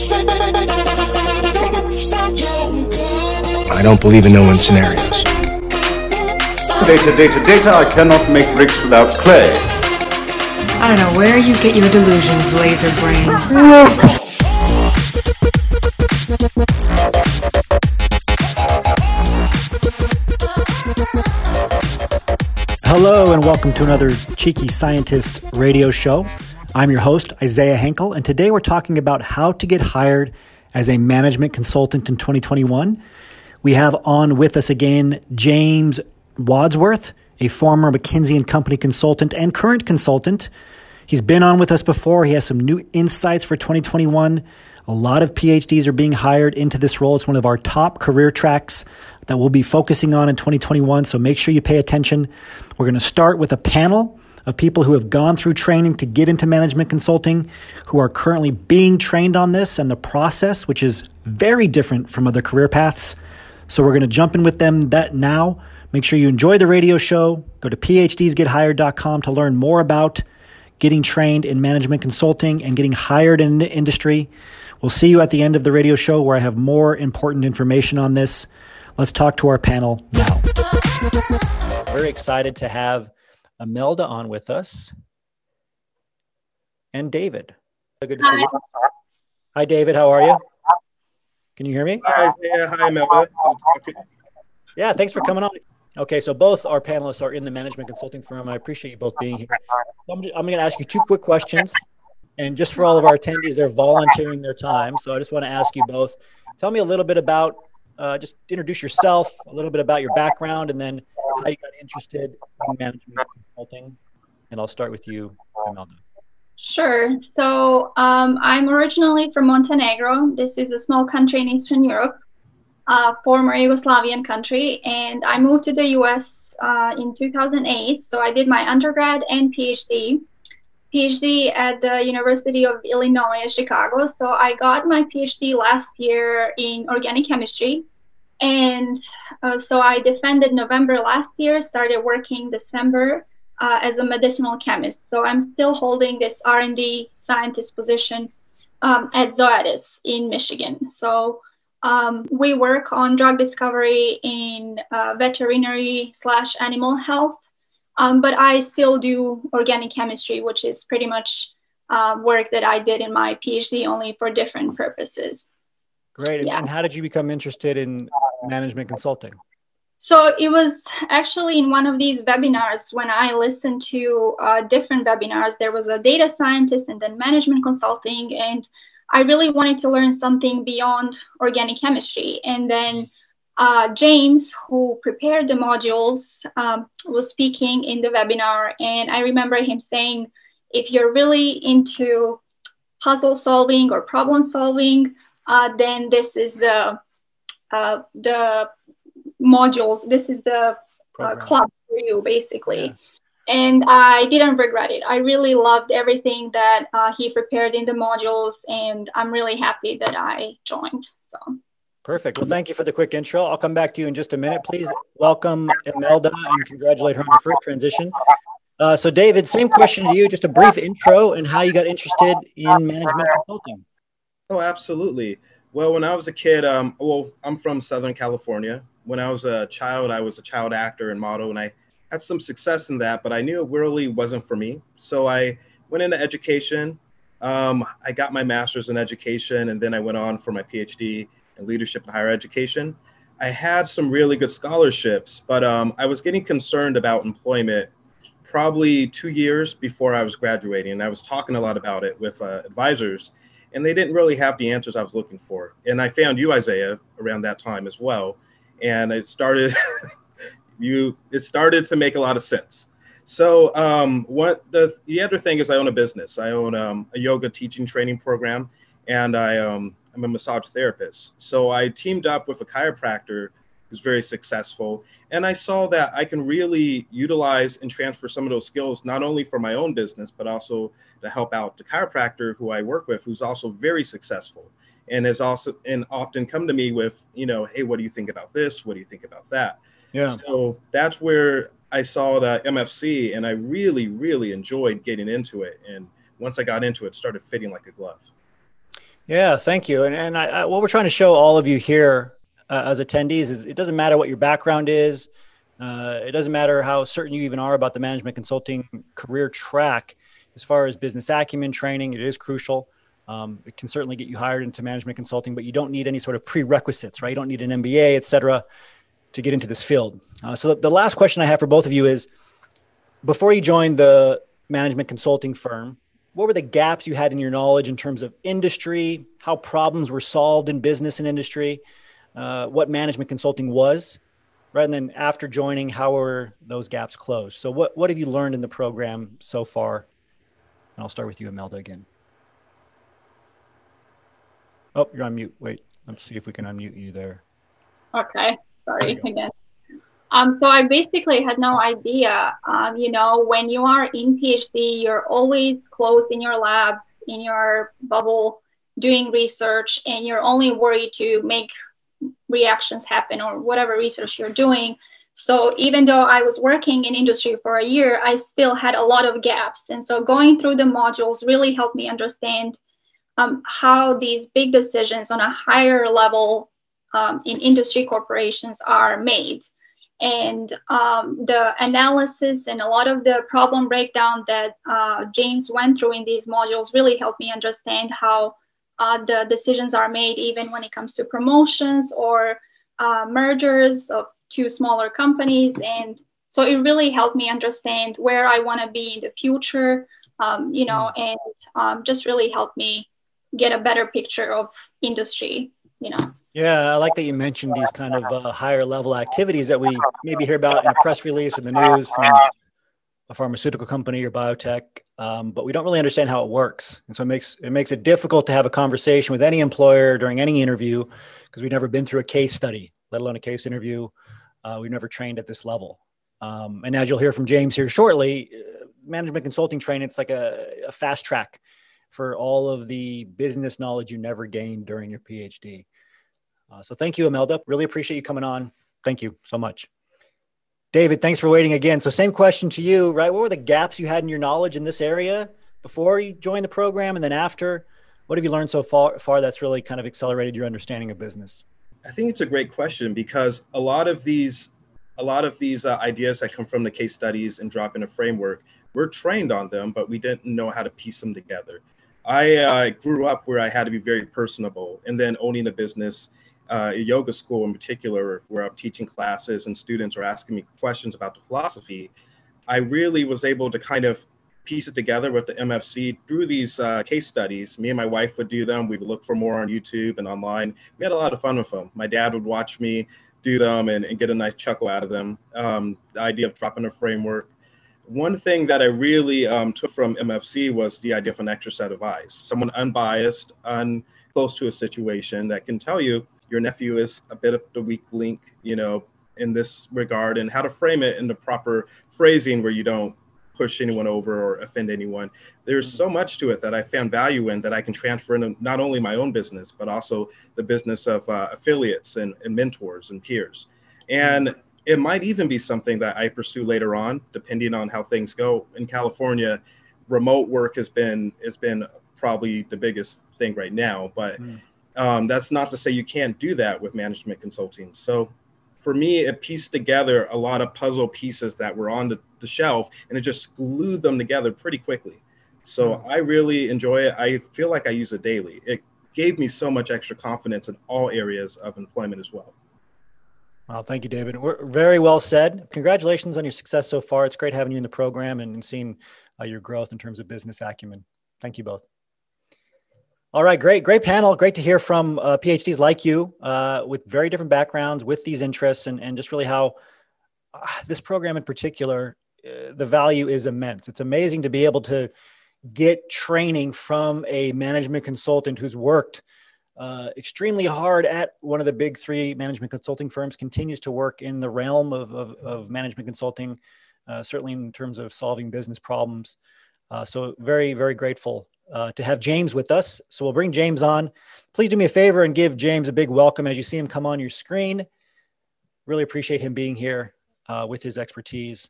I don't believe in no-win scenarios. Data, data, data. I cannot make bricks without clay. I don't know where you get your delusions, laser brain. Hello, and welcome to another Cheeky Scientist radio show. I'm your host, Isaiah Hankel, and today we're talking about how to get hired as a management consultant in 2021. We have on with us again James Wadsworth, a former McKinsey and Company consultant and current consultant. He's been on with us before. He has some new insights for 2021. A lot of PhDs are being hired into this role. It's one of our top career tracks that we'll be focusing on in 2021. So make sure you pay attention. We're going to start with a panel of people who have gone through training to get into management consulting, who are currently being trained on this and the process, which is very different from other career paths. So we're going to jump in with them that now. Make sure you enjoy the radio show. Go to phdsgethired.com to learn more about getting trained in management consulting and getting hired in the industry. We'll see you at the end of the radio show where I have more important information on this. Let's talk to our panel now. Very excited to have Imelda on with us and David. Good to see you. Hi, David. How are you? Can you hear me? Hi, Isaiah. Hi, Imelda. Yeah, thanks for coming on. Okay, so both our panelists are in the management consulting firm. I appreciate you both being here. I'm, I'm going to ask you two quick questions. And just for all of our attendees, they're volunteering their time. So I just want to ask you both tell me a little bit about, uh, just introduce yourself, a little bit about your background, and then how you got interested in management consulting. And I'll start with you, Imelda. Sure. So um, I'm originally from Montenegro. This is a small country in Eastern Europe, uh, former Yugoslavian country, and I moved to the U.S. Uh, in 2008. So I did my undergrad and PhD. PhD at the University of Illinois Chicago. So I got my PhD last year in organic chemistry. And uh, so I defended November last year, started working December uh, as a medicinal chemist. So I'm still holding this R&D scientist position um, at Zoetis in Michigan. So um, we work on drug discovery in uh, veterinary slash animal health, um, but I still do organic chemistry, which is pretty much uh, work that I did in my PhD, only for different purposes. Great. Yeah. And how did you become interested in management consulting? So it was actually in one of these webinars when I listened to uh, different webinars. There was a data scientist and then management consulting, and I really wanted to learn something beyond organic chemistry. And then uh, James, who prepared the modules, um, was speaking in the webinar, and I remember him saying, if you're really into puzzle solving or problem solving, uh, then this is the uh, the modules. This is the uh, club for you, basically. Yeah. And I didn't regret it. I really loved everything that uh, he prepared in the modules, and I'm really happy that I joined. So. Perfect. Well, thank you for the quick intro. I'll come back to you in just a minute. Please welcome Imelda and congratulate her on her first transition. Uh, so, David, same question to you. Just a brief intro and how you got interested in management consulting. Oh, absolutely. Well, when I was a kid, um, well, I'm from Southern California, when I was a child, I was a child actor and model, and I had some success in that, but I knew it really wasn't for me. So I went into education. Um, I got my master's in education, and then I went on for my PhD in leadership and higher education. I had some really good scholarships, but um, I was getting concerned about employment probably two years before I was graduating. And I was talking a lot about it with uh, advisors, and they didn't really have the answers I was looking for. And I found you, Isaiah, around that time as well. And it started you it started to make a lot of sense. So um, what the, the other thing is i own a business. I own um, a yoga teaching training program and i um, i'm a massage therapist. So i teamed up with a chiropractor who's very successful. And i saw that i can really utilize and transfer some of those skills not only for my own business but also to help out the chiropractor who i work with who's also very successful and has also and often come to me with you know hey what do you think about this? What do you think about that? Yeah. So that's where i saw the mfc and i really really enjoyed getting into it. And once i got into it, it started fitting like a glove. Yeah, thank you. And, and I, I, what we're trying to show all of you here uh, as attendees is it doesn't matter what your background is. Uh, it doesn't matter how certain you even are about the management consulting career track. As far as business acumen training, it is crucial. Um, it can certainly get you hired into management consulting, but you don't need any sort of prerequisites, right? You don't need an MBA, et cetera, to get into this field. Uh, so the, the last question I have for both of you is, before you joined the management consulting firm, what were the gaps you had in your knowledge in terms of industry, how problems were solved in business and industry, uh, what management consulting was, right? And then after joining, how were those gaps closed? So what, what have you learned in the program so far? And I'll start with you, Imelda, again. Oh, you're on mute. Wait, let's see if we can unmute you there. Okay, sorry again. Um, so I basically had no idea. Um, you know, when you are in PhD, you're always closed in your lab, in your bubble, doing research, and you're only worried to make reactions happen or whatever research you're doing. So even though I was working in industry for a year, I still had a lot of gaps. And so going through the modules really helped me understand um, how these big decisions on a higher level um, in industry corporations are made and um, the analysis and a lot of the problem breakdown that uh, James went through in these modules really helped me understand how uh, the decisions are made, even when it comes to promotions or uh, mergers of two smaller companies. And so it really helped me understand where I want to be in the future, um, you know, mm. and um, just really helped me get a better picture of industry, you know. Yeah, I like that you mentioned these kind of uh, higher level activities that we maybe hear about in a press release or the news from a pharmaceutical company or biotech, um, but we don't really understand how it works, and so it makes it makes it difficult to have a conversation with any employer during any interview because we've never been through a case study, let alone a case interview. Uh, we've never trained at this level, um, and as you'll hear from James here shortly, uh, management consulting training it's like a, a fast track for all of the business knowledge you never gained during your PhD. Uh, so thank you, Imelda. Really appreciate you coming on. Thank you so much. David, thanks for waiting again. So same question to you, right? What were the gaps you had in your knowledge in this area before you joined the program and then after? What have you learned so far, far that's really kind of accelerated your understanding of business? I think it's a great question because a lot of these a lot of these uh, ideas that come from the case studies and drop in a framework, we're trained on them, but we didn't know how to piece them together. I uh, grew up where I had to be very personable, and then owning a business uh, a yoga school in particular, where I'm teaching classes and students are asking me questions about the philosophy, I really was able to kind of piece it together with the MFC through these uh, case studies. Me and my wife would do them. We would look for more on YouTube and online. We had a lot of fun with them. My dad would watch me do them and, and get a nice chuckle out of them. Um, the idea of dropping a framework. One thing that I really um, took from MFC was the idea of an extra set of eyes, someone unbiased, un close to a situation that can tell you your nephew is a bit of the weak link, you know, in this regard, and how to frame it in the proper phrasing where you don't push anyone over or offend anyone. There's so much to it that I found value in that I can transfer into not only my own business, but also the business of uh, affiliates and, and mentors and peers. And it might even be something that I pursue later on, depending on how things go. In California, remote work has been has been probably the biggest thing right now, but mm um, that's not to say you can't do that with management consulting. So for me, it pieced together a lot of puzzle pieces that were on the, the shelf and it just glued them together pretty quickly. So hmm. I really enjoy it. I feel like I use it daily. It gave me so much extra confidence in all areas of employment as well. Well, thank you, David. We're very well said. Congratulations on your success so far. It's great having you in the program and seeing uh, your growth in terms of business acumen. Thank you both. All right, great, great panel. Great to hear from uh, PhDs like you uh, with very different backgrounds, with these interests, and, and just really how uh, this program in particular, uh, the value is immense. It's amazing to be able to get training from a management consultant who's worked uh, extremely hard at one of the big three management consulting firms, continues to work in the realm of, of, of management consulting, uh, certainly in terms of solving business problems. so, very, very grateful uh, to have James with us. So we'll bring James on. Please do me a favor and give James a big welcome as you see him come on your screen. Really appreciate him being here uh, with his expertise.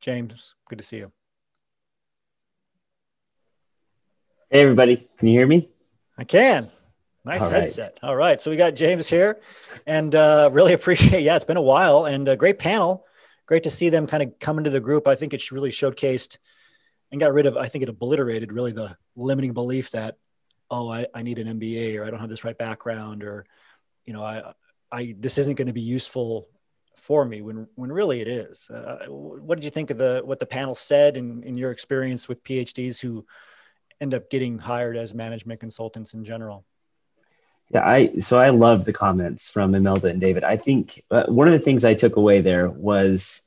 James, good to see you. Hey, everybody. Can you hear me? I can. Nice All headset. Right. All right. So we got James here and uh, really appreciate, yeah, it's been a while and a great panel. Great to see them kind of come into the group. I think it's really showcased and got rid of, I think it obliterated really the limiting belief that, oh, I, I need an MBA or I don't have this right background or, you know, I, I, this isn't going to be useful for me when, when really it is. Uh, what did you think of the, what the panel said in, in your experience with PhDs who end up getting hired as management consultants in general? Yeah, I so I love the comments from Imelda and David. I think uh, one of the things I took away there was,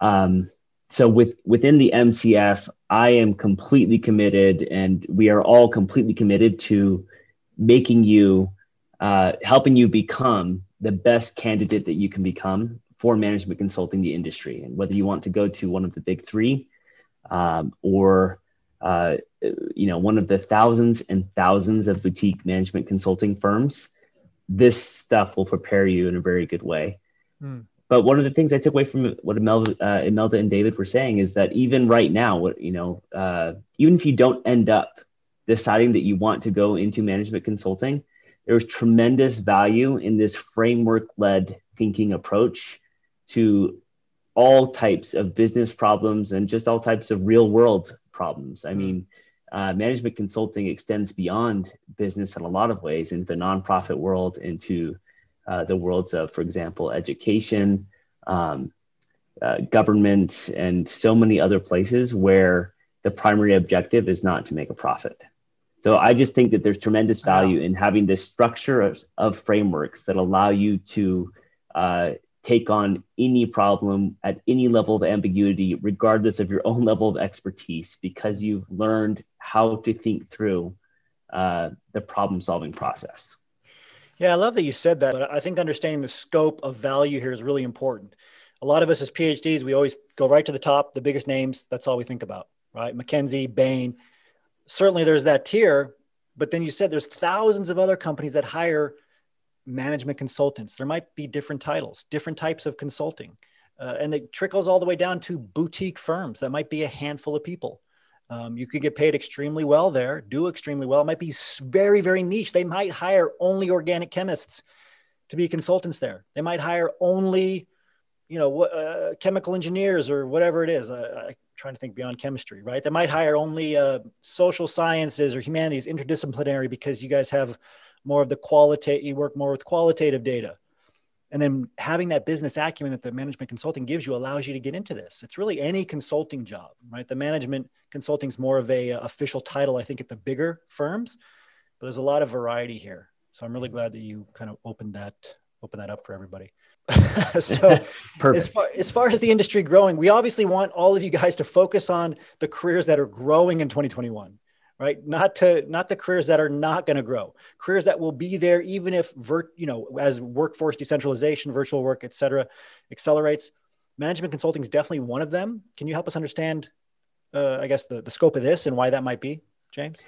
um, so with within the MCF, I am completely committed, and we are all completely committed to making you, uh, helping you become the best candidate that you can become for management consulting the industry, and whether you want to go to one of the big three, um, or uh, you know, one of the thousands and thousands of boutique management consulting firms, this stuff will prepare you in a very good way. Mm. But one of the things I took away from what Imelda, uh, Imelda and David were saying is that even right now, what you know, uh, even if you don't end up deciding that you want to go into management consulting, there's tremendous value in this framework-led thinking approach to all types of business problems and just all types of real-world problems. I hmm. mean, uh, management consulting extends beyond business in a lot of ways into the nonprofit world, into uh, the worlds of, for example, education, um, uh, government, and so many other places where the primary objective is not to make a profit. So I just think that there's tremendous value in having this structure of, of, frameworks that allow you to uh, take on any problem at any level of ambiguity, regardless of your own level of expertise, because you've learned how to think through uh, the problem solving process. Yeah, I love that you said that. But I think understanding the scope of value here is really important. A lot of us as PhDs, we always go right to the top, the biggest names. That's all we think about, right? McKinsey, Bain. Certainly there's that tier. But then you said there's thousands of other companies that hire management consultants. There might be different titles, different types of consulting. Uh, and it trickles all the way down to boutique firms that might be a handful of people. Um, you could get paid extremely well there, do extremely well. It might be very, very niche. They might hire only organic chemists to be consultants there. They might hire only, you know, uh, chemical engineers or whatever it is. I, am trying to think beyond chemistry, right? They might hire only uh, social sciences or humanities, interdisciplinary, because you guys have more of the qualitative, you work more with qualitative data. And then having that business acumen that the management consulting gives you allows you to get into this. It's really any consulting job, right? The management consulting is more of a uh, official title, I think, at the bigger firms, but there's a lot of variety here. So I'm really glad that you kind of opened that open that up for everybody. so as far, as far as the industry growing, we obviously want all of you guys to focus on the careers that are growing in 2021 right? Not to not the careers that are not going to grow careers that will be there even if vert you know as workforce decentralization virtual work et cetera accelerates. Management consulting is definitely one of them. Can you help us understand uh, i guess the, the scope of this and why that might be james?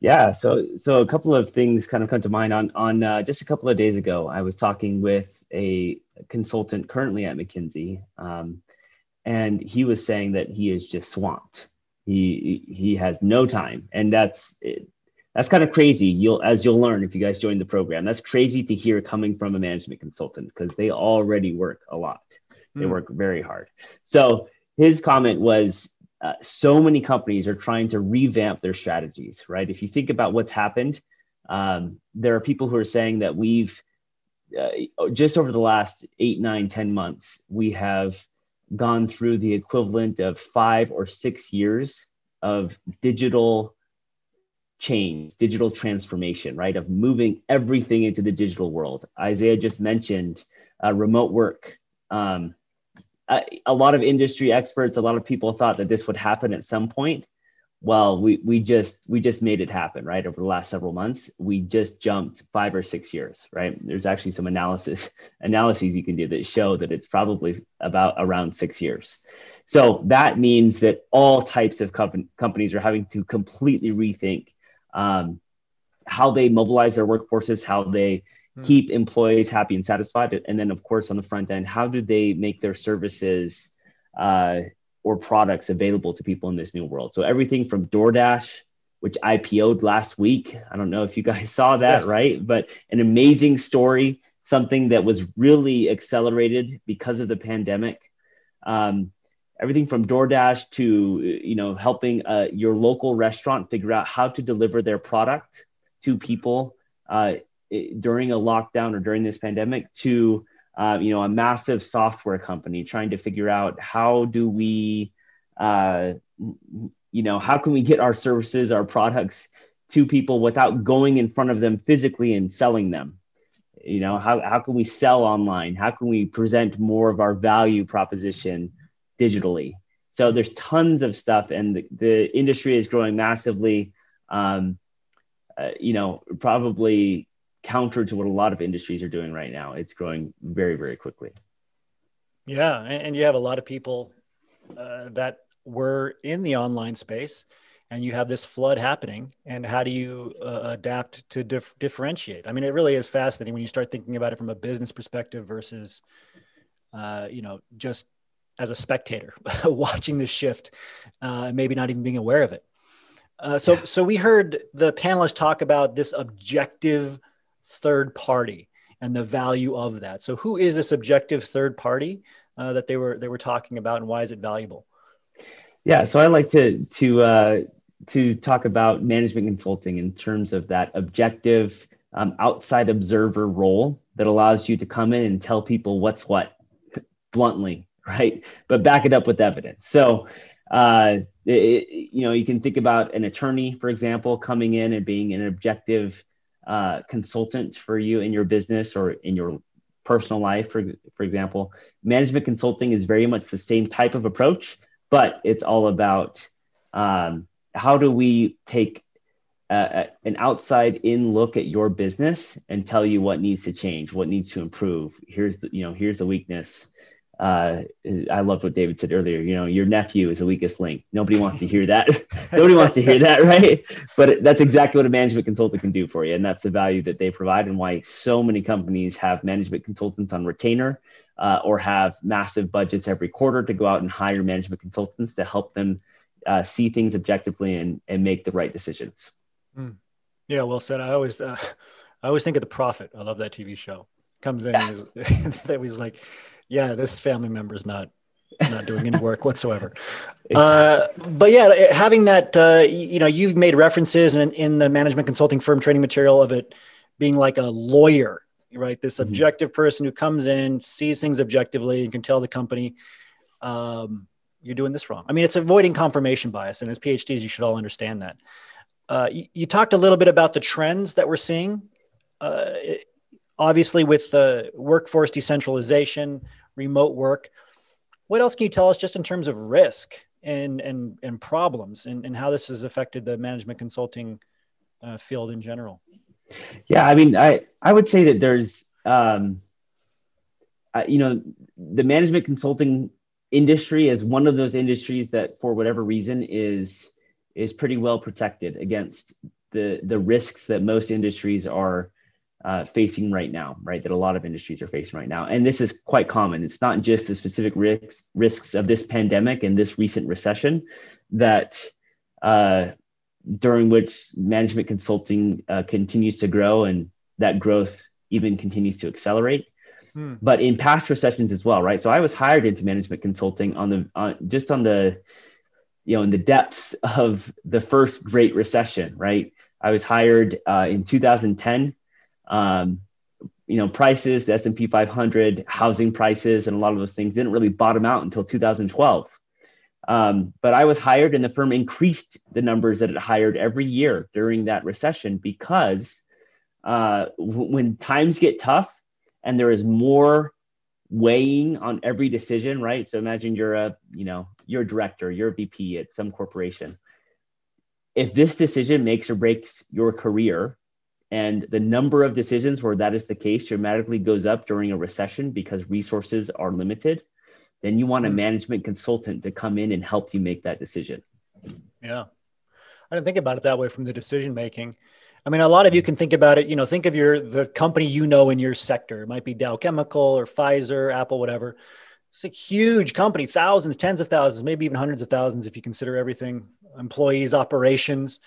Yeah so so a couple of things kind of come to mind. On on uh, just a couple of days ago i was talking with a consultant currently at mckinsey um, and he was saying that he is just swamped he he has no time, and that's that's kind of crazy. You'll as you'll learn if you guys join the program. That's crazy to hear coming from a management consultant because they already work a lot. They mm. work very hard. So his comment was uh, so many companies are trying to revamp their strategies, right? If you think about what's happened, um, there are people who are saying that we've uh, just over the last eight, nine, ten months, we have gone through the equivalent of five or six years of digital change, digital transformation, right? Of moving everything into the digital world. Isaiah just mentioned uh, remote work. Um, a, a, lot of industry experts, a lot of people thought that this would happen at some point well we we just we just made it happen right? Over the last several months we just jumped five or six years right? There's actually some analysis analyses you can do that show that it's probably about around six years. So that means that all types of com- companies are having to completely rethink um, how they mobilize their workforces how they hmm. keep employees happy and satisfied and then of course on the front end how do they make their services uh, or products available to people in this new world. So everything from DoorDash which IPO'd last week. I don't know if you guys saw that, Yes. right? But an amazing story, something that was really accelerated because of the pandemic. Um, everything from DoorDash to you know helping uh, your local restaurant figure out how to deliver their product to people uh, during a lockdown or during this pandemic to uh, you know a massive software company trying to figure out how do we uh, you know how can we get our services our products to people without going in front of them physically and selling them? You know how, how can we sell online? How can we present more of our value proposition digitally? So there's tons of stuff and the, the industry is growing massively. Um, uh, you know probably counter to what a lot of industries are doing right now it's growing very very quickly Yeah, and, you have a lot of people uh, that were in the online space, and you have this flood happening. And how do you uh, adapt to dif- differentiate? I mean, it really is fascinating when you start thinking about it from a business perspective versus, uh, you know, just as a spectator watching this shift, uh, and maybe not even being aware of it. Uh, so, so we heard the panelists talk about this objective third party and the value of that. So, who is this objective third party uh, that they were they were talking about, and why is it valuable? Yeah, so I like to to uh, to talk about management consulting in terms of that objective um, outside observer role that allows you to come in and tell people what's what bluntly, right? But back it up with evidence. So, uh, it, you know, you can think about an attorney, for example, coming in and being an objective uh, consultant for you in your business or in your personal life, for, for example. Management consulting is very much the same type of approach, but it's all about um, how do we take an outside in look at your business and tell you what needs to change, what needs to improve. Here's the, you know, here's the weakness. Uh, I loved what David said earlier. You know, your nephew is the weakest link. Nobody wants to hear that. Nobody wants to hear that, right? But that's exactly what a management consultant can do for you, and that's the value that they provide, and why so many companies have management consultants on retainer, uh, or have massive budgets every quarter to go out and hire management consultants to help them uh, see things objectively and and make the right decisions. Yeah, well said. I always uh, I always think of the Profit. I love that TV show. Comes in, and he's- that was like, yeah, this family member is not not doing any work whatsoever. Uh, but yeah, having that, uh, you know, you've made references in, in the management consulting firm training material of it being like a lawyer, right? This Mhm. objective person who comes in, sees things objectively, and can tell the company, um, you're doing this wrong. I mean, it's avoiding confirmation bias, and as PhDs, you should all understand that. Uh, you, you talked a little bit about the trends that we're seeing. Obviously, with the workforce decentralization, remote work. What else can you tell us just in terms of risk and and and problems and, and how this has affected the management consulting uh, field in general? Yeah, I mean, I I would say that there's, um, uh, you know, the management consulting industry is one of those industries that, for whatever reason, is is pretty well protected against the the risks that most industries are uh, facing right now, right? That a lot of industries are facing right now, and this is quite common. It's not just the specific risks risks of this pandemic and this recent recession that. Uh, during which management consulting uh, continues to grow and that growth even continues to accelerate Hmm. but in past recessions as well right so i was hired into management consulting on the on, just on the you know in the depths of the first great recession right i was hired uh, in 2010 um, you know prices the s&p 500 housing prices and a lot of those things didn't really bottom out until 2012 um, but I was hired, and the firm increased the numbers that it hired every year during that recession because uh, w- when times get tough and there is more weighing on every decision, right? So imagine you're a, you know, you're a director, you're a VP at some corporation. If this decision makes or breaks your career, and the number of decisions where that is the case dramatically goes up during a recession because resources are limited, then you want a hmm. management consultant to come in and help you make that decision. Yeah. I didn't think about it that way from the decision making. I mean, a lot of you can think about it, you know, think of your the company you know in your sector. It might be Dow Chemical or Pfizer, Apple, whatever. It's a huge company, thousands, tens of thousands, maybe even hundreds of thousands if you consider everything, employees, operations.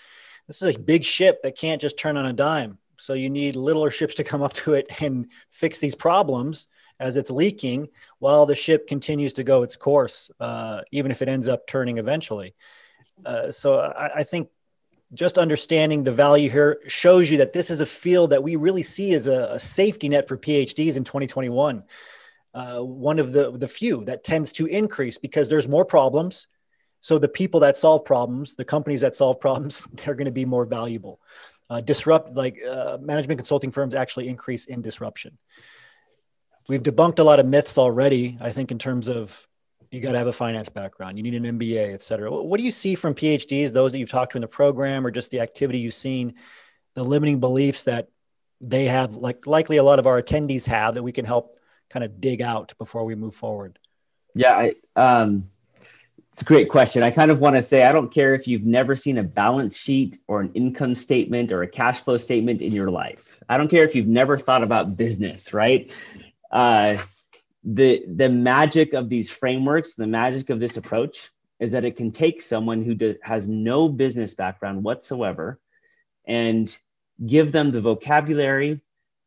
This is a big ship that can't just turn on a dime. So you need littler ships to come up to it and fix these problems as it's leaking while the ship continues to go its course, uh, even if it ends up turning eventually. Uh, so I, I, think just understanding the value here shows you that this is a field that we really see as a, a safety net for PhDs in 2021. Uh, one of the, the few that tends to increase because there's more problems. So the people that solve problems, the companies that solve problems, they're going to be more valuable. Uh, disrupt like uh, management consulting firms actually increase in disruption. We've debunked a lot of myths already. I think in terms of you got to have a finance background, you need an MBA, et cetera. What do you see from PhDs, those that you've talked to in the program, or just the activity you've seen, the limiting beliefs that they have, like likely a lot of our attendees have, that we can help kind of dig out before we move forward? Yeah, I, um, it's a great question. I kind of want to say I don't care if you've never seen a balance sheet or an income statement or a cash flow statement in your life. I don't care if you've never thought about business, right? Uh, the the magic of these frameworks, the magic of this approach is that it can take someone who do, has no business background whatsoever and give them the vocabulary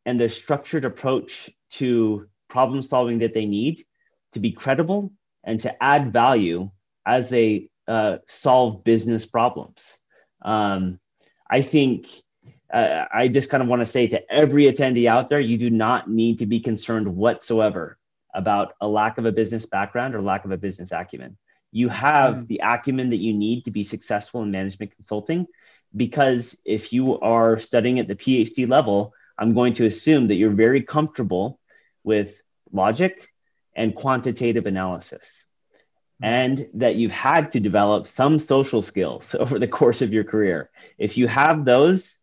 and the structured approach to problem solving that they need to be credible and to add value as they uh, solve business problems. Um, I think uh, I just kind of want to say to every attendee out there, you do not need to be concerned whatsoever about a lack of a business background or lack of a business acumen. You have mm. the acumen that you need to be successful in management consulting because if you are studying at the PhD level, I'm going to assume that you're very comfortable with logic and quantitative analysis and that you've had to develop some social skills over the course of your career. If you have those,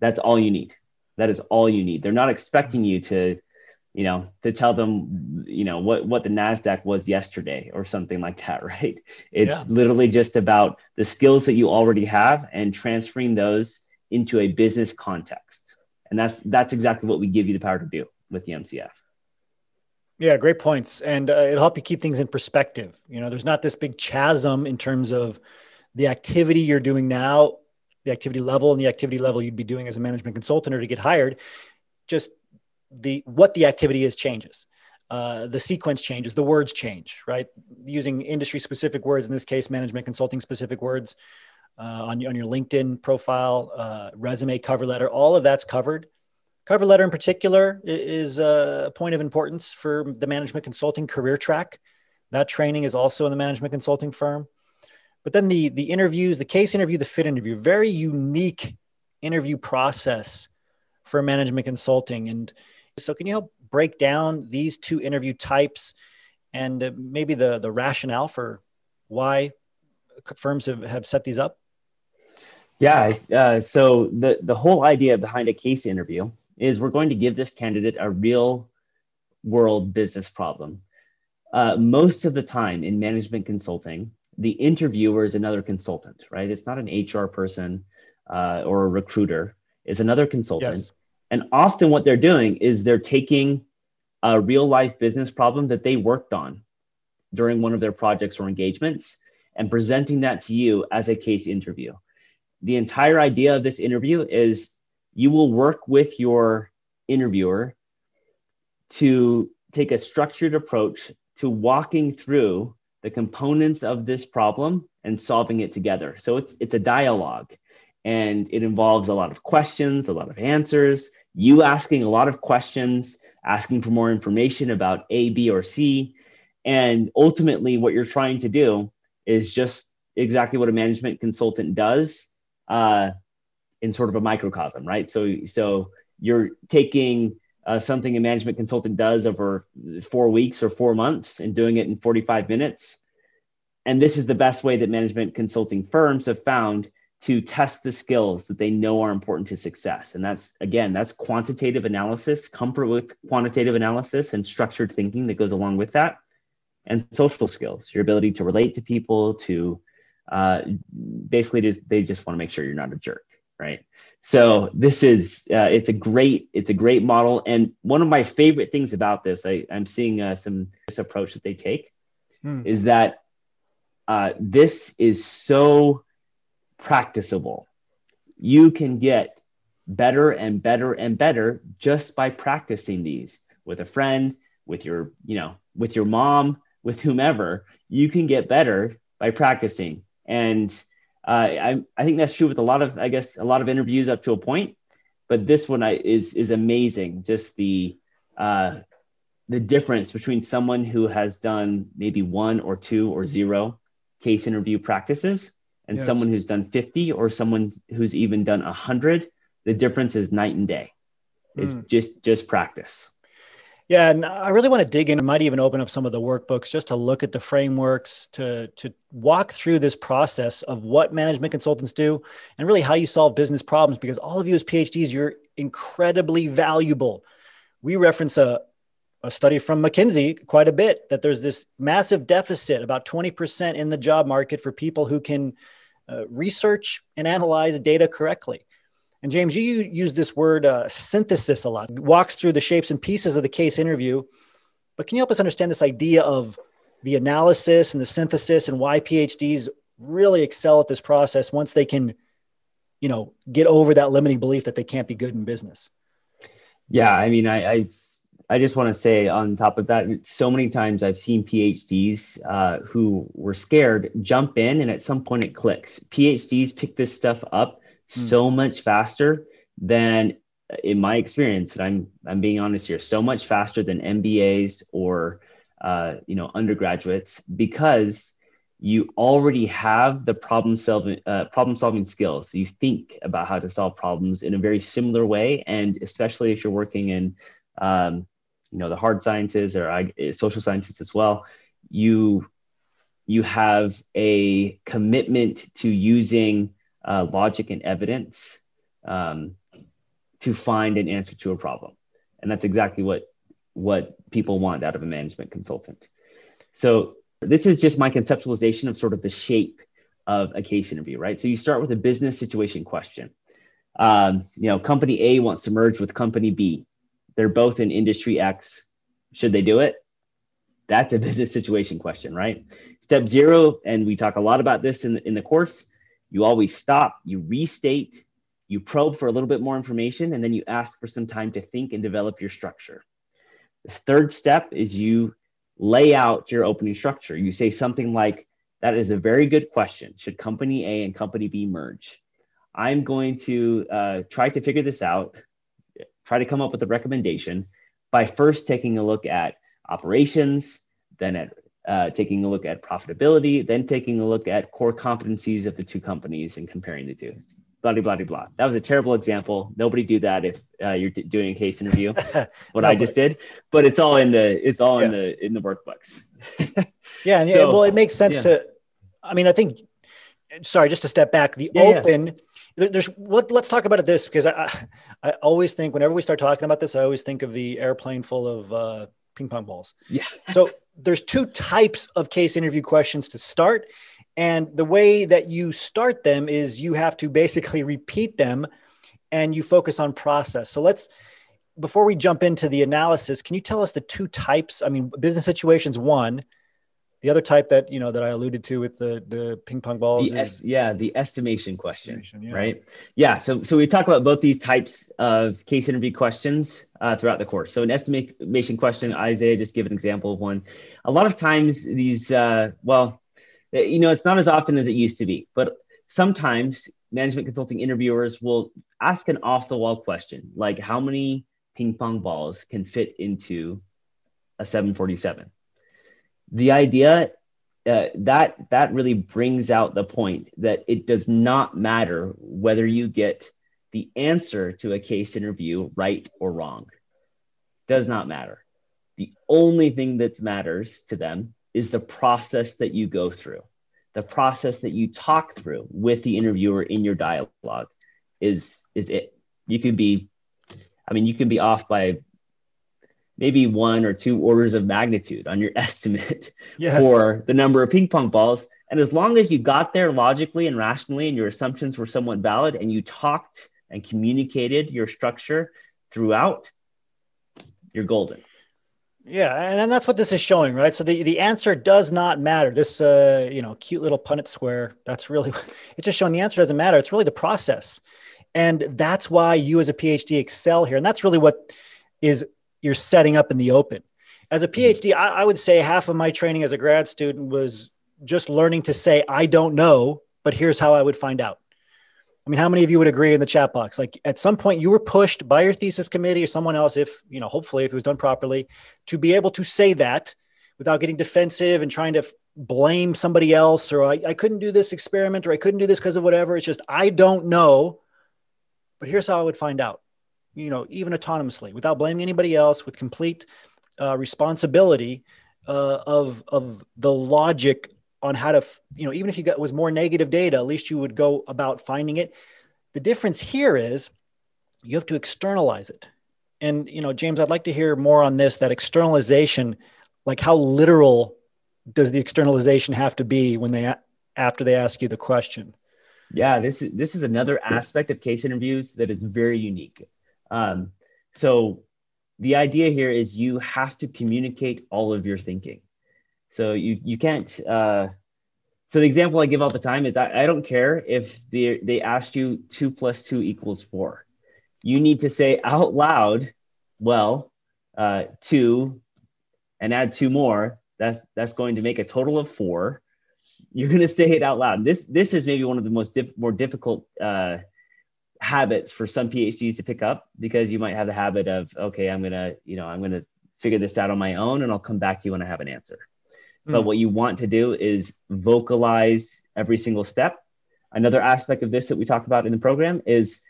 that's all you need. That is all you need. They're not expecting you to, you know, to tell them, you know, what what the Nasdaq was yesterday or something like that, right? It's yeah. literally just about the skills that you already have and transferring those into a business context. And that's that's exactly what we give you the power to do with the MCF. Yeah, great points, and uh, it'll help you keep things in perspective. You know, there's not this big chasm in terms of the activity you're doing now, the activity level, and the activity level you'd be doing as a management consultant or to get hired. Just the what the activity is changes. Uh, the sequence changes, the words change, right? Using industry specific words, in this case, management consulting specific words uh, on, on your LinkedIn profile, uh, resume, cover letter, all of that's covered. Cover letter in particular is a point of importance for the management consulting career track. That training is also in the management consulting firm. But then the the interviews, the case interview, the fit interview, very unique interview process for management consulting. And so, can you help break down these two interview types and uh, maybe the the rationale for why firms have, have set these up? Yeah. Uh, so the the whole idea behind a case interview is we're going to give this candidate a real world business problem. Uh, most of the time in management consulting, the interviewer is another consultant, right? It's not an HR person uh, or a recruiter, it's another consultant. Yes. And often what they're doing is they're taking a real life business problem that they worked on during one of their projects or engagements and presenting that to you as a case interview. The entire idea of this interview is you will work with your interviewer to take a structured approach to walking through the components of this problem and solving it together. So it's it's a dialogue and it involves a lot of questions, a lot of answers, you asking a lot of questions, asking for more information about A, B, or C. And ultimately, what you're trying to do is just exactly what a management consultant does. Uh, in sort of a microcosm, right? So so you're taking uh, something a management consultant does over four weeks or four months and doing it in 45 minutes. And this is the best way that management consulting firms have found to test the skills that they know are important to success. And that's, again, that's quantitative analysis, comfort with quantitative analysis and structured thinking that goes along with that, and social skills, your ability to relate to people, to uh, basically just, they just want to make sure you're not a jerk right? So this is uh, it's a great it's a great model, and one of my favorite things about this, I, I'm seeing uh, some this approach that they take, hmm. is that uh, this is so practicable. you can get better and better and better just by practicing these with a friend, with your, you know, with your mom, with whomever. You can get better by practicing. And uh, I, I think that's true with a lot of, I guess, a lot of interviews up to a point. But this one I, is is amazing. Just the uh, the difference between someone who has done maybe one or two or zero case interview practices and yes. someone who's done 50 or someone who's even done 100 the difference is night and day it's mm. just just practice yeah and i really want to dig in i might even open up some of the workbooks just to look at the frameworks to to walk through this process of what management consultants do and really how you solve business problems because all of you as phds you're incredibly valuable we reference a, a study from McKinsey quite a bit that there's this massive deficit, about 20% in the job market for people who can uh, research and analyze data correctly. And James, you use this word uh, synthesis a lot, walks through the shapes and pieces of the case interview. But can you help us understand this idea of the analysis and the synthesis and why PhDs really excel at this process once they can, you know, get over that limiting belief that they can't be good in business? Yeah, I mean, I, I I just want to say on top of that, so many times I've seen PhDs uh, who were scared jump in, and at some point it clicks. PhDs pick this stuff up. So much faster than, in my experience, and I'm I'm being honest here, so much faster than MBAs or uh, you know undergraduates because you already have the problem solving uh, problem solving skills. You think about how to solve problems in a very similar way, and especially if you're working in um, you know the hard sciences or uh, social sciences as well you you have a commitment to using uh, logic and evidence um, to find an answer to a problem and that's exactly what what people want out of a management consultant so this is just my conceptualization of sort of the shape of a case interview right so you start with a business situation question um, you know company a wants to merge with company b they're both in industry X. Should they do it? That's a business situation question, right? Step zero, and we talk a lot about this in in the course. You always stop, you restate, you probe for a little bit more information, and then you ask for some time to think and develop your structure. The third step is you lay out your opening structure. You say something like, That is a very good question. Should company A and company B merge? I'm going to uh, try to figure this out try to come up with a recommendation by first taking a look at operations, then at uh, taking a look at profitability, then taking a look at core competencies of the two companies and comparing the two. Blah, blah, blah, blah. That was a terrible example. Nobody do that if uh, you're t- doing a case interview, what no, I just did, but it's all in the, it's all yeah. in the, in the workbooks. yeah. And so, well, it makes sense yeah. to, I mean, I think, sorry, just to step back, the yeah, open, there's what let, us talk about it this because I, I always think whenever we start talking about this, I always think of the airplane full of uh, ping pong balls. Yeah. so there's two types of case interview questions to start. And the way that you start them is you have to basically repeat them and you focus on process. So let's, before we jump into the analysis, can you tell us the two types? I mean, business situations, one, the other type that you know that I alluded to with the the ping pong balls. The is, yeah, the estimation question, estimation, yeah. right? Yeah. So so we talk about both these types of case interview questions uh, throughout the course. So an estimation question, Isaiah, just give an example of one. A lot of times these, uh, well, eh, you know, it's not as often as it used to be, but sometimes management consulting interviewers will ask an off the wall question like, how many ping pong balls can fit into a 747? The idea uh, that that really brings out the point that it does not matter whether you get the answer to a case interview right or wrong. Does not matter. The only thing that matters to them is the process that you go through. The process that you talk through with the interviewer in your dialogue is is it. You can be i mean you can be off by maybe one or two orders of magnitude on your estimate yes. for the number of ping pong balls. And as long as you got there logically and rationally and your assumptions were somewhat valid and you talked and communicated your structure throughout, you're golden. Yeah, and that's what this is showing, right? So the, the answer does not matter. This uh, you know, cute little Punnett square, that's really it's just showing the answer doesn't matter. It's really the process. And that's why you as a PhD excel here. And that's really what is you're setting up in the open. As a mm-hmm. PhD, I, I would say half of my training as a grad student was just learning to say, I don't know, but here's how I would find out. I mean, how many of you would agree in the chat box? Like at some point you were pushed by your thesis committee or someone else, if, you know, hopefully if it was done properly, to be able to say that without getting defensive and trying to blame somebody else or I, I couldn't do this experiment or I couldn't do this because of whatever. It's just, I don't know, but here's how I would find out, you know, even autonomously without blaming anybody else with complete uh, responsibility uh, of, of the logic on how to, you know, even if you got was more negative data, at least you would go about finding it. The difference here is you have to externalize it. And, you know, James, I'd like to hear more on this, that externalization, like how literal does the externalization have to be when they, after they ask you the question? Yeah, this is, this is another aspect of case interviews that is very unique. Um, so the idea here is you have to communicate all of your thinking. So you you can't. Uh, so the example I give all the time is I, I don't care if they they asked you two plus two equals four. You need to say out loud, well, uh, two, and add two more. That's that's going to make a total of four. You're going to say it out loud. This this is maybe one of the most diff- more difficult uh, habits for some PhDs to pick up because you might have the habit of okay, I'm gonna you know I'm gonna figure this out on my own and I'll come back to you when I have an answer. But hmm. what you want to do is vocalize every single step. Another aspect of this that we talk about in the program is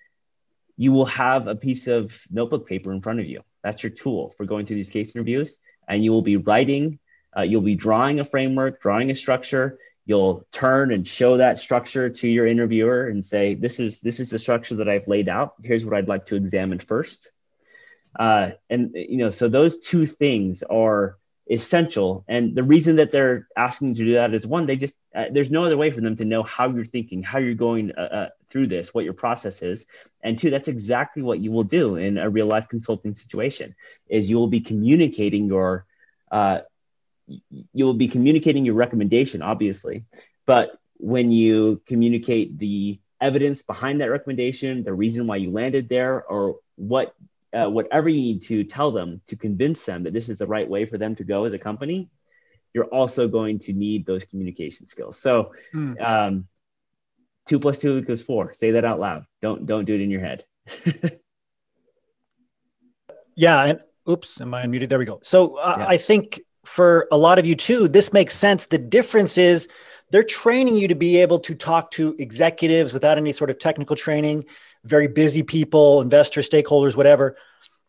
you will have a piece of notebook paper in front of you. That's your tool for going through these case interviews. And you will be writing, uh, you'll be drawing a framework, drawing a structure. You'll turn and show that structure to your interviewer and say, "This is this is the structure that I've laid out. Here's what I'd like to examine first. Uh, and you know, so those two things are essential. And the reason that they're asking to do that is one, they just, uh, there's no other way for them to know how you're thinking, how you're going uh, uh, through this, what your process is. And two, that's exactly what you will do in a real life consulting situation is you will be communicating your, you will be communicating your recommendation, obviously, but when you communicate the evidence behind that recommendation, the reason why you landed there, or what uh, whatever you need to tell them to convince them that this is the right way for them to go as a company, you're also going to need those communication skills. So, mm. um, two plus two equals four. Say that out loud. Don't don't do it in your head. yeah, and oops, am I unmuted? There we go. So uh, yeah. I think for a lot of you too, this makes sense. The difference is they're training you to be able to talk to executives without any sort of technical training very busy people, investors, stakeholders, whatever,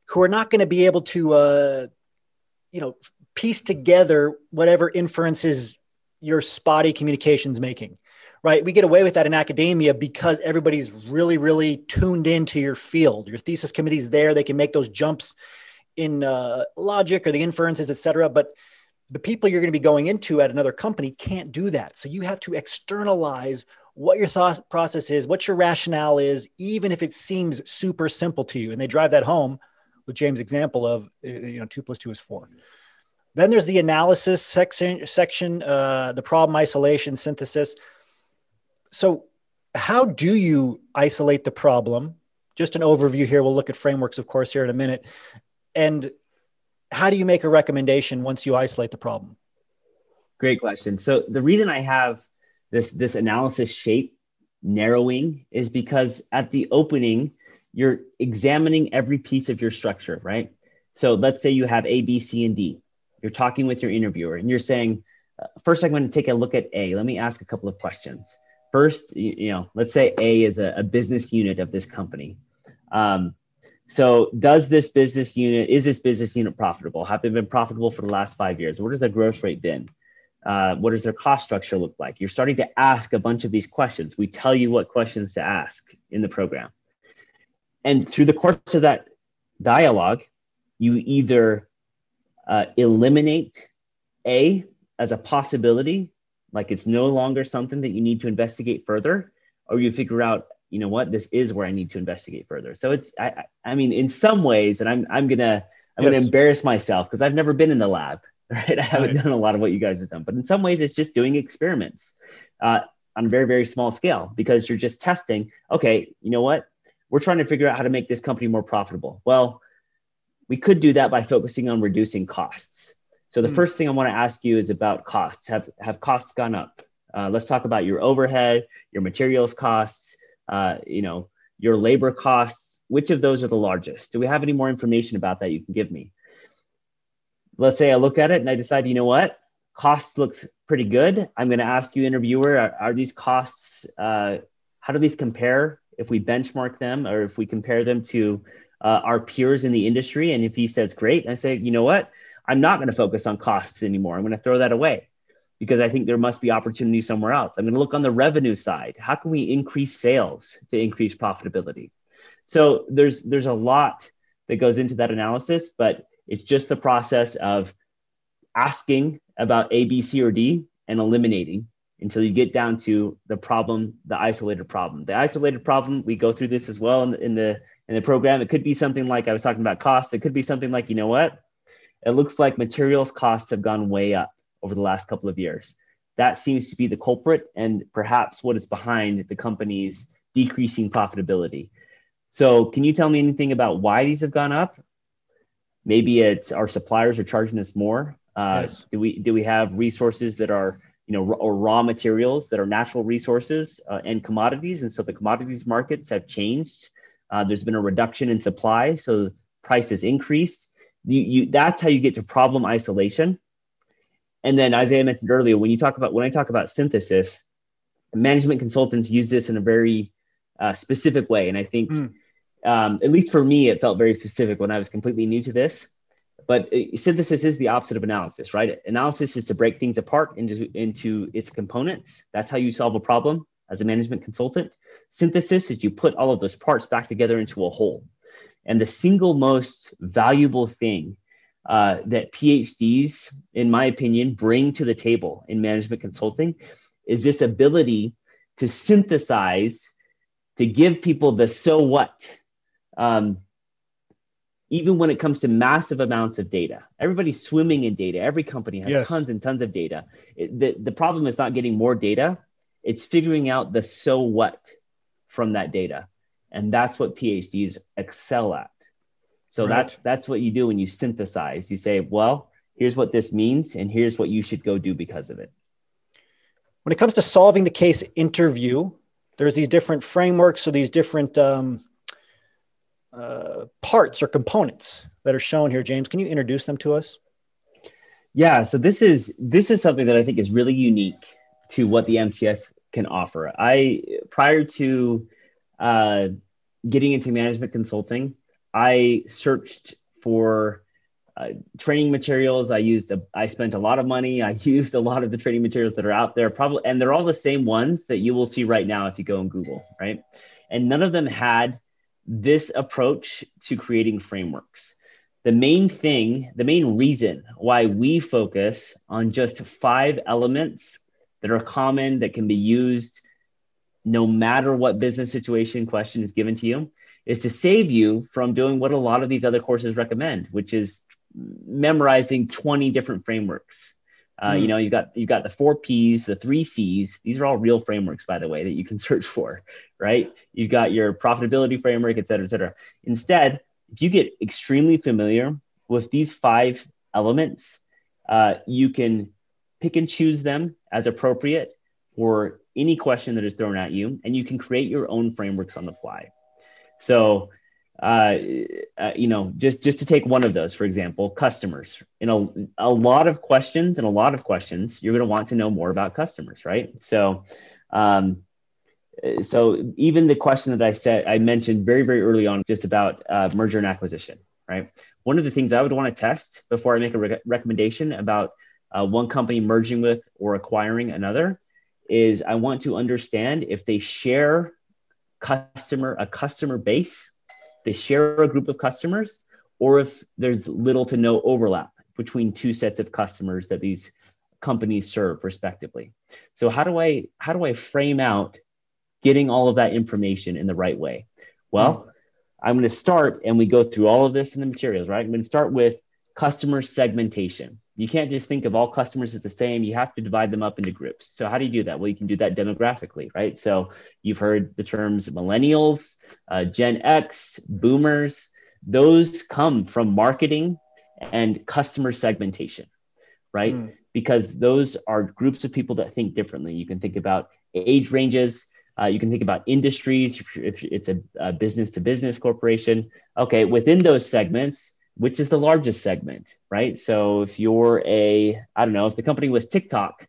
who are not going to be able to, uh, you know, piece together whatever inferences your spotty communications making right we get away with that in academia because everybody's really really tuned into your field your thesis committee's there they can make those jumps in uh, logic or the inferences et cetera but the people you're going to be going into at another company can't do that so you have to externalize what your thought process is, what your rationale is, even if it seems super simple to you. And they drive that home with James' example of, uh, you know, two plus two is four. Then there's the analysis section, section uh, the problem isolation synthesis. So, how do you isolate the problem? Just an overview here. We'll look at frameworks, of course, here in a minute. And how do you make a recommendation once you isolate the problem? Great question. So, the reason I have this this analysis shape narrowing is because at the opening you're examining every piece of your structure right? So let's say you have a b c and d. You're talking with your interviewer and you're saying uh, first i'm going to take a look at a. Let me ask a couple of questions. First you, know let's say a is a, a business unit of this company. Um, so does this business unit is this business unit profitable have they been profitable for the last five years what has their growth rate been uh, what does their cost structure look like? You're starting to ask a bunch of these questions. We tell you what questions to ask in the program. And through the course of that dialogue, you either uh, eliminate A as a possibility, like it's no longer something that you need to investigate further, or you figure out, you know what, this is where I need to investigate further. So it's, I, I mean, in some ways, and I'm, I'm gonna I'm yes. to embarrass myself because I've never been in the lab, right? I haven't right. done a lot of what you guys have done, but in some ways, it's just doing experiments uh, on a very, very small scale because you're just testing. Okay, you know what? We're trying to figure out how to make this company more profitable. Well, we could do that by focusing on reducing costs. So the mm. first thing I want to ask you is about costs. Have have costs gone up? Uh, let's talk about your overhead, your materials costs, uh, you know, your labor costs. Which of those are the largest? Do we have any more information about that you can give me? Let's say I look at it and I decide, you know what, cost looks pretty good. I'm going to ask you, interviewer, are, are these costs? Uh, how do these compare if we benchmark them or if we compare them to uh, our peers in the industry? And if he says great, I say, you know what, I'm not going to focus on costs anymore. I'm going to throw that away because I think there must be opportunity somewhere else. I'm going to look on the revenue side. How can we increase sales to increase profitability? So there's there's a lot that goes into that analysis, but it's just the process of asking about A, B, C, or D and eliminating until you get down to the problem, the isolated problem. The isolated problem, we go through this as well in the, in the in the program. It could be something like I was talking about cost. It could be something like, you know what? It looks like materials costs have gone way up over the last couple of years. That seems to be the culprit and perhaps what is behind the company's decreasing profitability. So, can you tell me anything about why these have gone up? Maybe it's our suppliers are charging us more. Uh, yes. Do we do we have resources that are you know or raw materials that are natural resources uh, and commodities, and so the commodities markets have changed. Uh, there's been a reduction in supply, so prices increased. You, you that's how you get to problem isolation and then Isaiah mentioned earlier, when you talk about when I talk about synthesis, management consultants use this in a very uh, specific way, and I think, mm. um, at least for me, it felt very specific when I was completely new to this. But uh, synthesis is the opposite of analysis, right? Analysis is to break things apart into into its components. That's how you solve a problem as a management consultant. Synthesis is you put all of those parts back together into a whole. And the single most valuable thing uh, that PhDs, in my opinion, bring to the table in management consulting is this ability to synthesize, to give people the so what. Um, even when it comes to massive amounts of data, everybody's swimming in data. Every company has yes. tons and tons of data. It, the, the problem is not getting more data, it's figuring out the so what from that data. And that's what PhDs excel at. So right. that's that's what you do when you synthesize. You say, well, here's what this means, and here's what you should go do because of it. When it comes to solving the case interview, there's these different frameworks or these different um, uh, parts or components that are shown here. James, can you introduce them to us? Yeah, so this is this is something that I think is really unique to what the MCF can offer. I prior to uh, getting into management consulting, I searched for uh, training materials. I used, a, I spent a lot of money. I used a lot of the training materials that are out there, probably, and they're all the same ones that you will see right now if you go on Google, right? And none of them had this approach to creating frameworks. The main thing, the main reason why we focus on just five elements that are common that can be used no matter what business situation question is given to you is to save you from doing what a lot of these other courses recommend, which is memorizing 20 different frameworks. Uh, mm. You know, you've got you've got the four P's, the three C's. These are all real frameworks, by the way, that you can search for, right? You've got your profitability framework, et cetera, et cetera. Instead, if you get extremely familiar with these five elements, uh, you can pick and choose them as appropriate for any question that is thrown at you, and you can create your own frameworks on the fly. So, uh, uh, you know, just just to take one of those, for example, customers. In a, a lot of questions and a lot of questions, you're going to want to know more about customers, right? So, um, so even the question that I said I mentioned very very early on, just about uh, merger and acquisition, right? One of the things I would want to test before I make a re- recommendation about uh, one company merging with or acquiring another is I want to understand if they share customer a customer base they share a group of customers or if there's little to no overlap between two sets of customers that these companies serve respectively so how do i how do i frame out getting all of that information in the right way well I'm going to start, and we go through all of this in the materials, right? I'm going to start with customer segmentation. You can't just think of all customers as the same. You have to divide them up into groups. So how do you do that? Well, you can do that demographically, right? So you've heard the terms millennials, uh, Gen X, boomers. Those come from marketing and customer segmentation, right? Mm. Because those are groups of people that think differently. You can think about age ranges. Uh, you can think about industries if it's a business to business corporation. Okay, within those segments, which is the largest segment, right? So if you're a, I don't know, if the company was TikTok,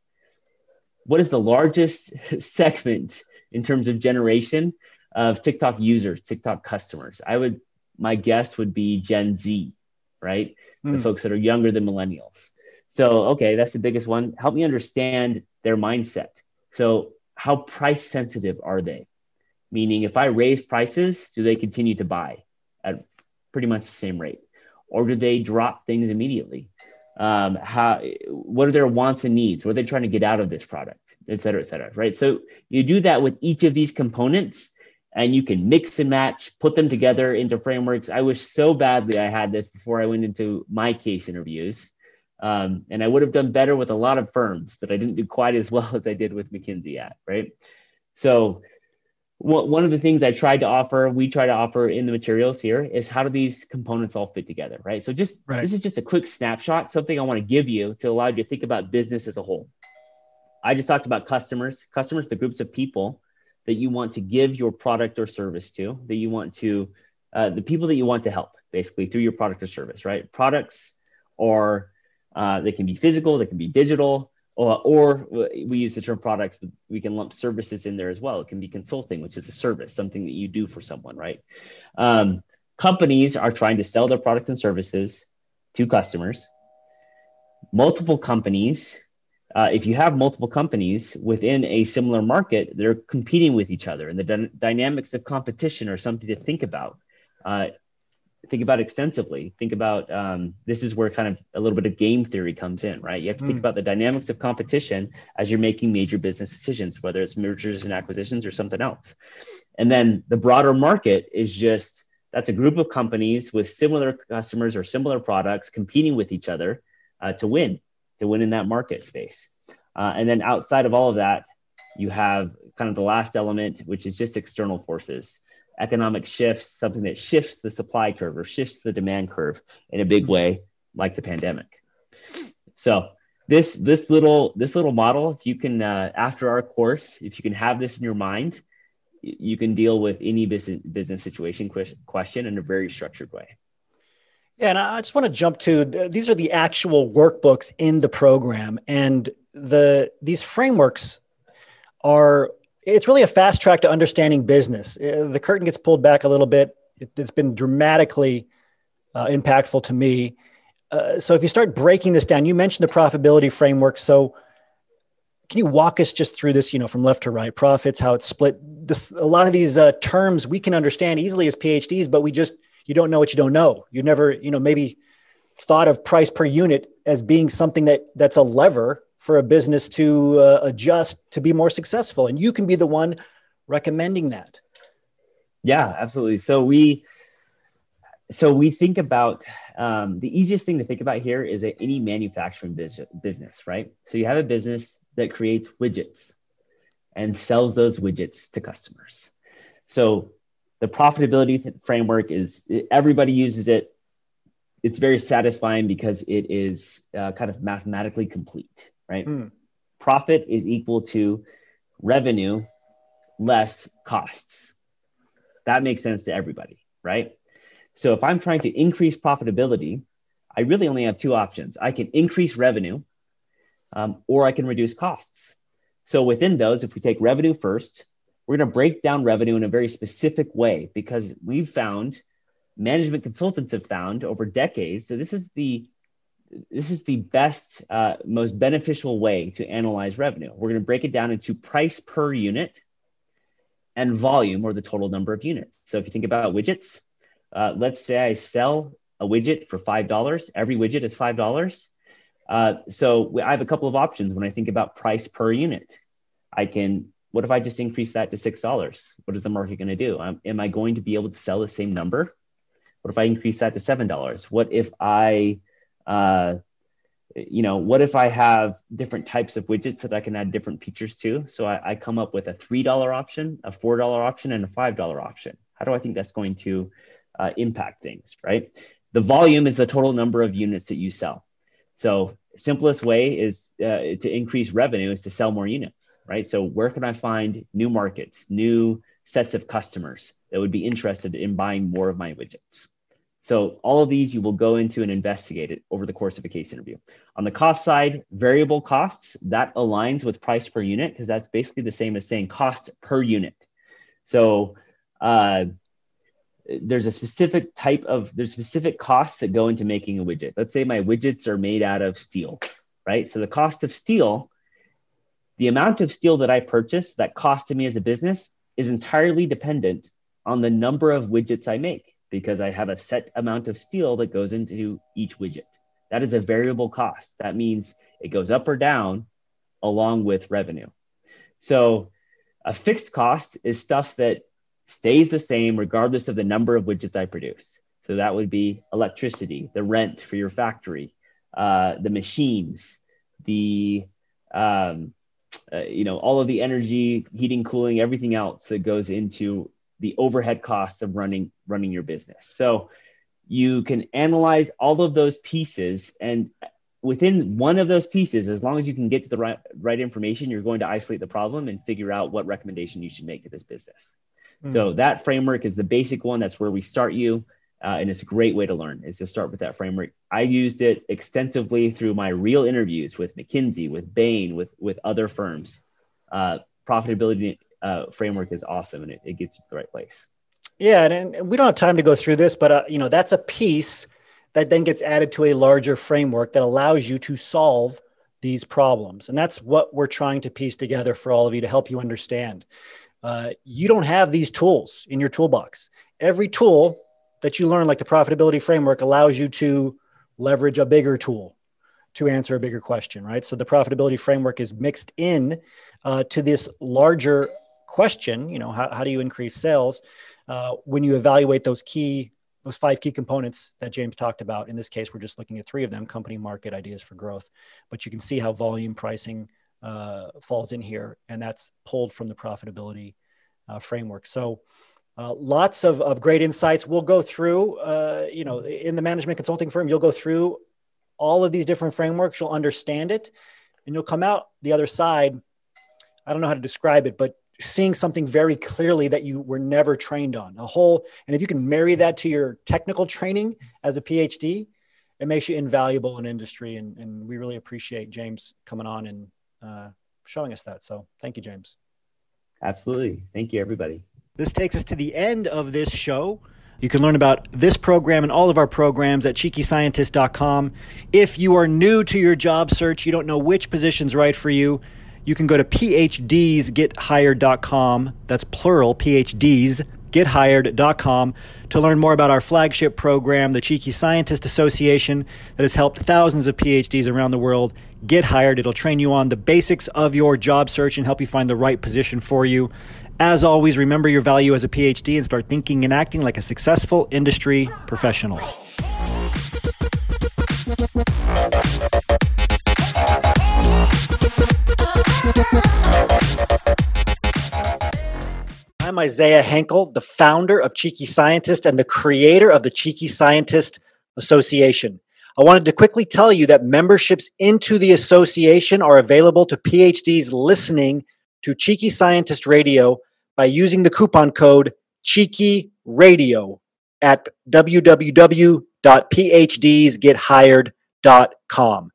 what is the largest segment in terms of generation of TikTok users, TikTok customers? I would, my guess would be Gen Z, right? Mm. The hmm. folks that are younger than millennials. So, okay, that's the biggest one. Help me understand their mindset. So, how price sensitive are they? Meaning, if I raise prices, do they continue to buy at pretty much the same rate? Or do they drop things immediately? Um, how, what are their wants and needs? What are they trying to get out of this product, et cetera, et cetera, right? So you do that with each of these components and you can mix and match, put them together into frameworks. I wish so badly I had this before I went into my case interviews. Um, and I would have done better with a lot of firms that I didn't do quite as well as I did with McKinsey at, right? So one of the things I tried to offer, we try to offer in the materials here is how do these components all fit together, right? So just right. this is just a quick snapshot, something I want to give you to allow you to think about business as a whole. I just talked about customers, customers, the groups of people that you want to give your product or service to, that you want to, uh, the people that you want to help basically through your product or service, right? Products or uh, they can be physical, they can be digital, or, or we use the term products, we can lump services in there as well. It can be consulting, which is a service, something that you do for someone, right? Um, companies are trying to sell their products and services to customers. Multiple companies, uh, if you have multiple companies within a similar market, they're competing with each other, and the d- dynamics of competition are something to think about. Uh, think about extensively. Think about um, this is where kind of a little bit of game theory comes in, right? You have to mm. think hmm. about the dynamics of competition as you're making major business decisions, whether it's mergers and acquisitions or something else. And then the broader market is just that's a group of companies with similar customers or similar products competing with each other uh, to win, to win in that market space. Uh, and then outside of all of that, you have kind of the last element, which is just external forces economic shifts, something that shifts the supply curve or shifts the demand curve in a big way, like the pandemic. So this this little this little model, you can uh, after our course, if you can have this in your mind, you can deal with any business business situation question in a very structured way. Yeah, and I just want to jump to these are the actual workbooks in the program, and the these frameworks are it's really a fast track to understanding business. Uh, the curtain gets pulled back a little bit. It, has been dramatically uh, impactful to me. Uh, so if you start breaking this down, you mentioned the profitability framework. So can you walk us just through this, you know, from left to right, profits, how it's split? This a lot of these uh, terms we can understand easily as PhDs, but we just you don't know what you don't know. You never, you know, maybe thought of price per unit as being something that that's a lever for a business to uh, adjust to be more successful. And you can be the one recommending that. Yeah absolutely. So we so we think about um, the easiest thing to think about here is any manufacturing business right? So you have a business that creates widgets and sells those widgets to customers. So the profitability framework is everybody uses it. It's very satisfying because it is uh, kind of mathematically complete right? Mm. Profit is equal to revenue less costs. That makes sense to everybody, right? So if I'm trying to increase profitability, I really only have two options. I can increase revenue um, or I can reduce costs. So within those, if we take revenue first, we're going to break down revenue in a very specific way because we've found, management consultants have found over decades that this is the this is the best, uh, most beneficial way to analyze revenue. We're going to break it down into price per unit and volume or the total number of units. So if you think about widgets, uh, let's say I sell a widget for $5. Every widget is $5. Uh, so I have a couple of options when I think about price per unit. I can what if I just increase that to six dollars? What is the market going to do? Um, am I going to be able to sell the same number? What if I increase that to seven dollars? What if I, uh, you know, what if I have different types of widgets that I can add different features to? So I, I come up with a three dollar option, a four dollar option, and a five dollar option. How do I think that's going to uh, impact things? Right. The volume is the total number of units that you sell. So simplest way is uh, to increase revenue is to sell more units, right? So where can I find new markets, new sets of customers that would be interested in buying more of my widgets? So all of these you will go into and investigate it over the course of a case interview. On the cost side, variable costs, that aligns with price per unit because that's basically the same as saying cost per unit. So uh, there's a specific type of there's specific costs that go into making a widget. Let's say my widgets are made out of steel, right? So the cost of steel, the amount of steel that I purchase, that cost to me as a business is entirely dependent on the number of widgets I make because I have a set amount of steel that goes into each widget. That is a variable cost. That means it goes up or down along with revenue. So a fixed cost is stuff that stays the same regardless of the number of widgets I produce. So that would be electricity, the rent for your factory, uh, the machines, the um, uh, you know all of the energy, heating, cooling, everything else that goes into the overhead costs of running running your business. So you can analyze all of those pieces and within one of those pieces as long as you can get to the right right information you're going to isolate the problem and figure out what recommendation you should make to this business Mm. So that framework is the basic one. That's where we start you. Uh, and it's a great way to learn is to start with that framework. I used it extensively through my real interviews with McKinsey, with Bain, with with other firms. Uh, profitability uh, framework is awesome, and it, it gets you to the right place. Yeah, and, and we don't have time to go through this, but uh, you know that's a piece that then gets added to a larger framework that allows you to solve these problems, and that's what we're trying to piece together for all of you to help you understand uh, you don't have these tools in your toolbox. Every tool that you learn, like the profitability framework, allows you to leverage a bigger tool to answer a bigger question, right? So the profitability framework is mixed in uh, to this larger question. You know, how, how do you increase sales uh, when you evaluate those key, those five key components that James talked about? In this case, we're just looking at three of them: company, market, ideas for growth. But you can see how volume, pricing, uh, falls in here, and that's pulled from the profitability uh, framework. So, uh, lots of, of great insights. We'll go through, uh, you know, in the management consulting firm, you'll go through all of these different frameworks, you'll understand it, and you'll come out the other side. I don't know how to describe it, but seeing something very clearly that you were never trained on a whole and if you can marry that to your technical training as a phd it makes you invaluable in industry and, and we really appreciate james coming on and uh, showing us that. So thank you, James. Absolutely. Thank you, everybody. This takes us to the end of this show. You can learn about this program and all of our programs at cheekyscientist.com. If you are new to your job search, you don't know which position's right for you, you can go to phdsgethired.com. That's plural, PhDs, gethired.com to learn more about our flagship program, the Cheeky Scientist Association, that has helped thousands of PhDs around the world get hired. It'll train you on the basics of your job search and help you find the right position for you. As always, remember your value as a PhD and start thinking and acting like a successful industry professional. Isaiah Hankel, the founder of Cheeky Scientist and the creator of the Cheeky Scientist Association. I wanted to quickly tell you that memberships into the association are available to PhDs listening to Cheeky Scientist Radio by using the coupon code Cheeky Radio at www.phdsgethired.com.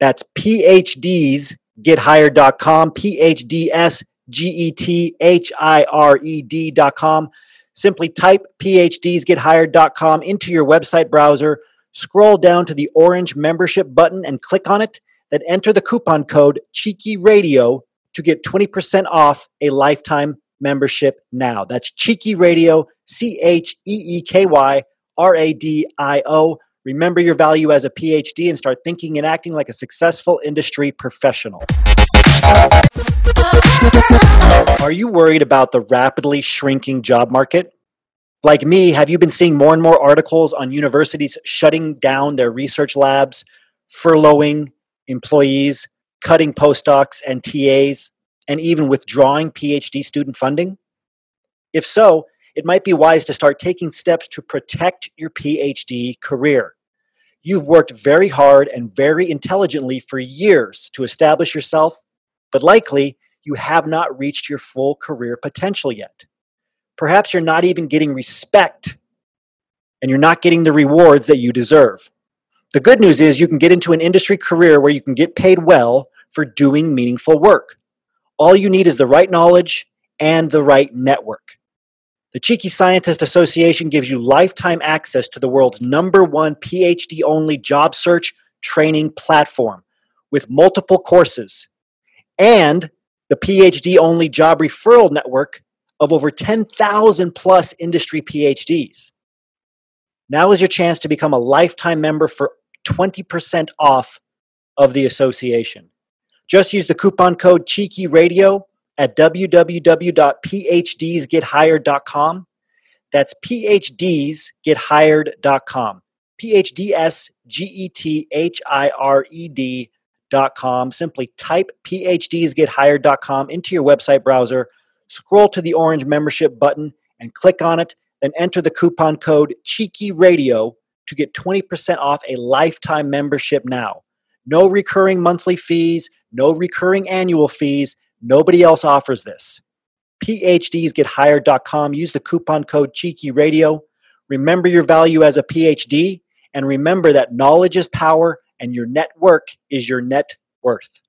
That's phdsgethired.com, PHDS G E T H I R E D.com. Simply type phdsgethired.com into your website browser, scroll down to the orange membership button and click on it, then enter the coupon code Cheeky Radio to get 20% off a lifetime membership now. That's Cheeky Radio, C H E E K Y R A D I O. Remember your value as a PhD and start thinking and acting like a successful industry professional. Are you worried about the rapidly shrinking job market? Like me, have you been seeing more and more articles on universities shutting down their research labs, furloughing employees, cutting postdocs and TAs, and even withdrawing PhD student funding? If so, it might be wise to start taking steps to protect your PhD career. You've worked very hard and very intelligently for years to establish yourself, but likely you have not reached your full career potential yet. Perhaps you're not even getting respect and you're not getting the rewards that you deserve. The good news is you can get into an industry career where you can get paid well for doing meaningful work. All you need is the right knowledge and the right network. The Cheeky Scientist Association gives you lifetime access to the world's number one PhD only job search training platform with multiple courses and the PhD only job referral network of over 10,000 plus industry PhDs. Now is your chance to become a lifetime member for 20% off of the association. Just use the coupon code Cheeky Radio at www.phdsgethired.com. That's phdsgethired.com. P H D S G E T H I R E D phdsgethired.com. Simply type phdsgethired.com into your website browser, scroll to the orange membership button and click on it, then enter the coupon code Cheeky Radio to get 20% off a lifetime membership now. No recurring monthly fees, no recurring annual fees. Nobody else offers this. PhDsGetHired.com. Use the coupon code Cheeky Radio. Remember your value as a PhD, and remember that knowledge is power and your network is your net worth.